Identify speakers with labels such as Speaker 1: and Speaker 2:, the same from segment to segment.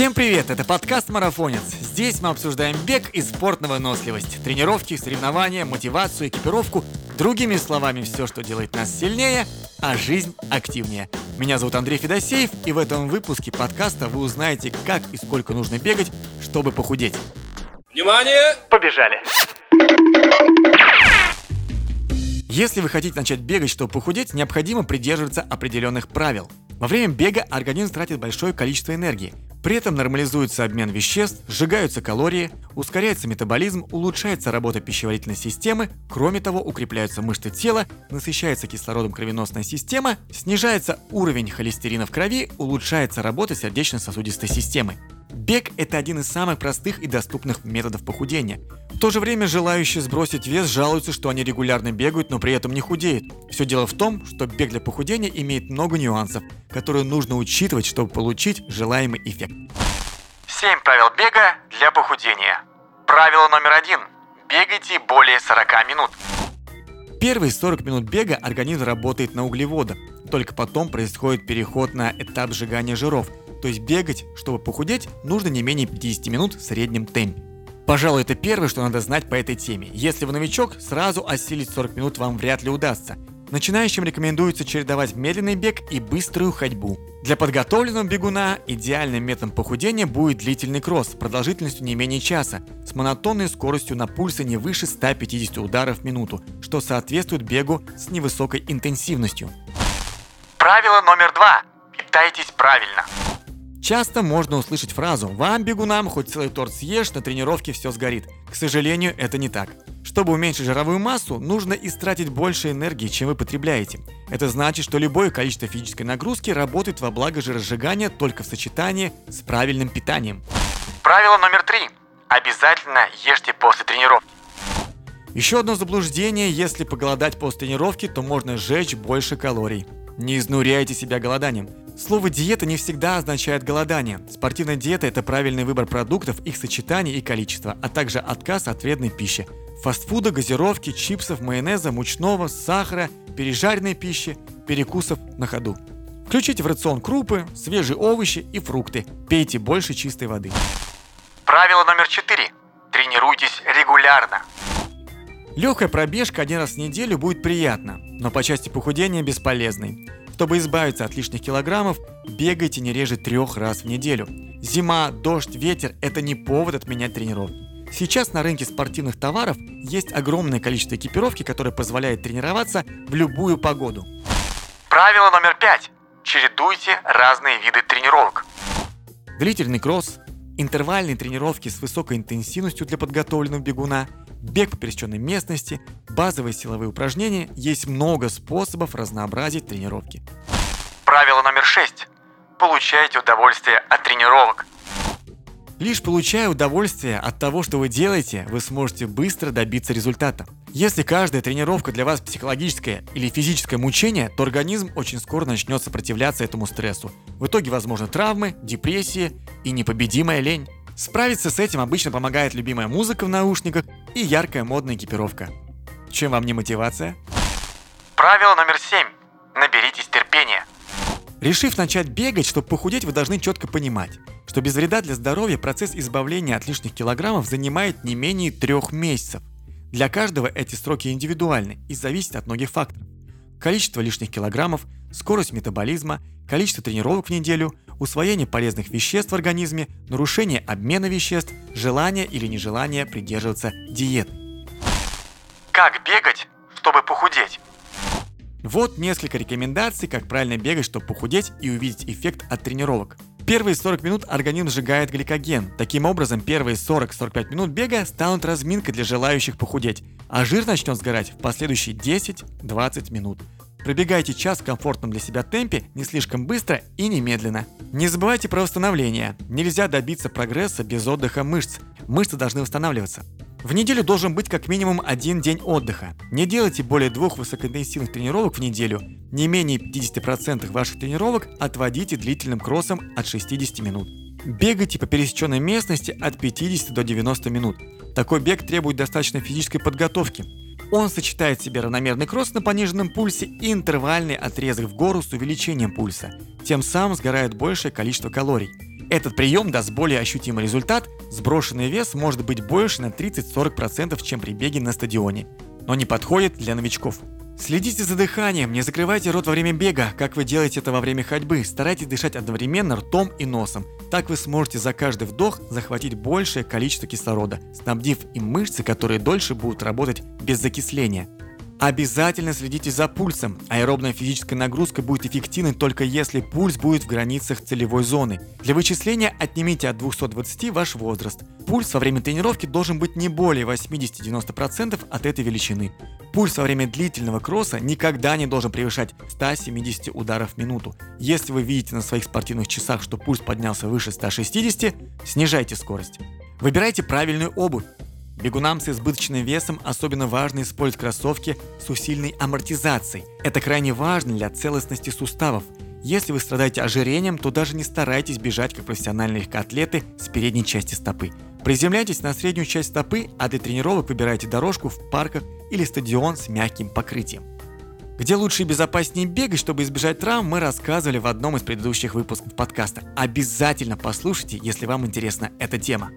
Speaker 1: Всем привет, это подкаст «Марафонец». Здесь мы обсуждаем бег и спорт на выносливость, тренировки, соревнования, мотивацию, экипировку, другими словами, все, что делает нас сильнее, а жизнь активнее. Меня зовут Андрей Федосеев, и в этом выпуске подкаста вы узнаете, как и сколько нужно бегать, чтобы похудеть.
Speaker 2: Внимание!
Speaker 1: Побежали! Если вы хотите начать бегать, чтобы похудеть, необходимо придерживаться определенных правил. Во время бега организм тратит большое количество энергии. При этом нормализуется обмен веществ, сжигаются калории, ускоряется метаболизм, улучшается работа пищеварительной системы, кроме того, укрепляются мышцы тела, насыщается кислородом кровеносная система, снижается уровень холестерина в крови, улучшается работа сердечно-сосудистой системы. Бег – это один из самых простых и доступных методов похудения. В то же время желающие сбросить вес жалуются, что они регулярно бегают, но при этом не худеют. Все дело в том, что бег для похудения имеет много нюансов, которые нужно учитывать, чтобы получить желаемый эффект. 7 правил бега для похудения. Правило номер один. Бегайте более 40 минут. Первые 40 минут бега организм работает на углеводах. Только потом происходит переход на этап сжигания жиров – то есть бегать, чтобы похудеть, нужно не менее 50 минут в среднем темпе. Пожалуй, это первое, что надо знать по этой теме. Если вы новичок, сразу осилить 40 минут вам вряд ли удастся. Начинающим рекомендуется чередовать медленный бег и быструю ходьбу. Для подготовленного бегуна идеальным методом похудения будет длительный кросс продолжительностью не менее часа, с монотонной скоростью на пульсе не выше 150 ударов в минуту, что соответствует бегу с невысокой интенсивностью. Правило номер два. Питайтесь правильно. Часто можно услышать фразу «Вам, бегунам, хоть целый торт съешь, на тренировке все сгорит». К сожалению, это не так. Чтобы уменьшить жировую массу, нужно истратить больше энергии, чем вы потребляете. Это значит, что любое количество физической нагрузки работает во благо жиросжигания только в сочетании с правильным питанием. Правило номер три. Обязательно ешьте после тренировки. Еще одно заблуждение, если поголодать после тренировки, то можно сжечь больше калорий. Не изнуряйте себя голоданием. Слово «диета» не всегда означает голодание. Спортивная диета – это правильный выбор продуктов, их сочетание и количество, а также отказ от вредной пищи. Фастфуда, газировки, чипсов, майонеза, мучного, сахара, пережаренной пищи, перекусов на ходу. Включите в рацион крупы, свежие овощи и фрукты. Пейте больше чистой воды. Правило номер четыре. Тренируйтесь регулярно. Легкая пробежка один раз в неделю будет приятно, но по части похудения бесполезной. Чтобы избавиться от лишних килограммов, бегайте не реже трех раз в неделю. Зима, дождь, ветер – это не повод отменять тренировки. Сейчас на рынке спортивных товаров есть огромное количество экипировки, которое позволяет тренироваться в любую погоду. Правило номер пять. Чередуйте разные виды тренировок. Длительный кросс, интервальные тренировки с высокой интенсивностью для подготовленного бегуна – бег по пересеченной местности, базовые силовые упражнения, есть много способов разнообразить тренировки. Правило номер шесть. Получайте удовольствие от тренировок. Лишь получая удовольствие от того, что вы делаете, вы сможете быстро добиться результата. Если каждая тренировка для вас психологическое или физическое мучение, то организм очень скоро начнет сопротивляться этому стрессу. В итоге возможны травмы, депрессии и непобедимая лень. Справиться с этим обычно помогает любимая музыка в наушниках и яркая модная экипировка. Чем вам не мотивация? Правило номер семь. Наберитесь терпения. Решив начать бегать, чтобы похудеть, вы должны четко понимать, что без вреда для здоровья процесс избавления от лишних килограммов занимает не менее трех месяцев. Для каждого эти сроки индивидуальны и зависят от многих факторов. Количество лишних килограммов, скорость метаболизма, количество тренировок в неделю, усвоение полезных веществ в организме, нарушение обмена веществ, желание или нежелание придерживаться диеты. Как бегать, чтобы похудеть? Вот несколько рекомендаций, как правильно бегать, чтобы похудеть и увидеть эффект от тренировок. Первые 40 минут организм сжигает гликоген. Таким образом, первые 40-45 минут бега станут разминкой для желающих похудеть, а жир начнет сгорать в последующие 10-20 минут. Пробегайте час в комфортном для себя темпе, не слишком быстро и немедленно. Не забывайте про восстановление. Нельзя добиться прогресса без отдыха мышц. Мышцы должны восстанавливаться. В неделю должен быть как минимум один день отдыха. Не делайте более двух высокоинтенсивных тренировок в неделю. Не менее 50% ваших тренировок отводите длительным кроссом от 60 минут. Бегайте по пересеченной местности от 50 до 90 минут. Такой бег требует достаточно физической подготовки. Он сочетает в себе равномерный кросс на пониженном пульсе и интервальный отрезок в гору с увеличением пульса. Тем самым сгорает большее количество калорий. Этот прием даст более ощутимый результат, сброшенный вес может быть больше на 30-40%, чем при беге на стадионе, но не подходит для новичков. Следите за дыханием, не закрывайте рот во время бега, как вы делаете это во время ходьбы. Старайтесь дышать одновременно ртом и носом. Так вы сможете за каждый вдох захватить большее количество кислорода, снабдив им мышцы, которые дольше будут работать без закисления. Обязательно следите за пульсом. Аэробная физическая нагрузка будет эффективной только если пульс будет в границах целевой зоны. Для вычисления отнимите от 220 ваш возраст. Пульс во время тренировки должен быть не более 80-90% от этой величины. Пульс во время длительного кросса никогда не должен превышать 170 ударов в минуту. Если вы видите на своих спортивных часах, что пульс поднялся выше 160, снижайте скорость. Выбирайте правильную обувь. Бегунам с избыточным весом особенно важно использовать кроссовки с усиленной амортизацией. Это крайне важно для целостности суставов. Если вы страдаете ожирением, то даже не старайтесь бежать как профессиональные легкоатлеты с передней части стопы. Приземляйтесь на среднюю часть стопы, а для тренировок выбирайте дорожку в парках или стадион с мягким покрытием. Где лучше и безопаснее бегать, чтобы избежать травм, мы рассказывали в одном из предыдущих выпусков подкаста. Обязательно послушайте, если вам интересна эта тема.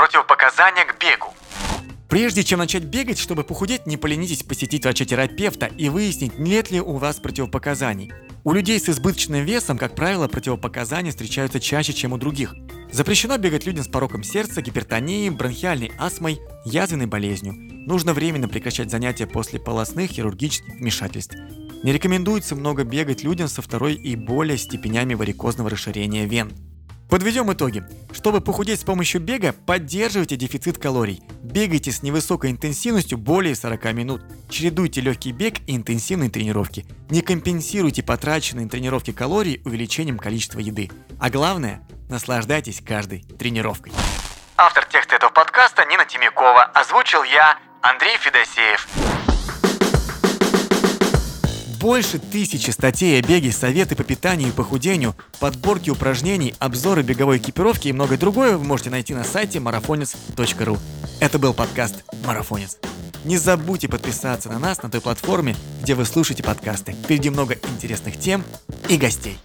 Speaker 1: Противопоказания к бегу. Прежде чем начать бегать, чтобы похудеть, не поленитесь посетить врача-терапевта и выяснить, нет ли у вас противопоказаний. У людей с избыточным весом, как правило, противопоказания встречаются чаще, чем у других. Запрещено бегать людям с пороком сердца, гипертонией, бронхиальной астмой, язвенной болезнью. Нужно временно прекращать занятия после полостных хирургических вмешательств. Не рекомендуется много бегать людям со второй и более степенями варикозного расширения вен. Подведем итоги. Чтобы похудеть с помощью бега, поддерживайте дефицит калорий. Бегайте с невысокой интенсивностью более 40 минут. Чередуйте легкий бег и интенсивные тренировки. Не компенсируйте потраченные на тренировки калорий увеличением количества еды. А главное, наслаждайтесь каждой тренировкой. Автор текста этого подкаста Нина Тимякова. Озвучил я, Андрей Федосеев больше тысячи статей о беге, советы по питанию и похудению, подборки упражнений, обзоры беговой экипировки и многое другое вы можете найти на сайте marafonец.ru. Это был подкаст «Марафонец». Не забудьте подписаться на нас на той платформе, где вы слушаете подкасты. Впереди много интересных тем и гостей.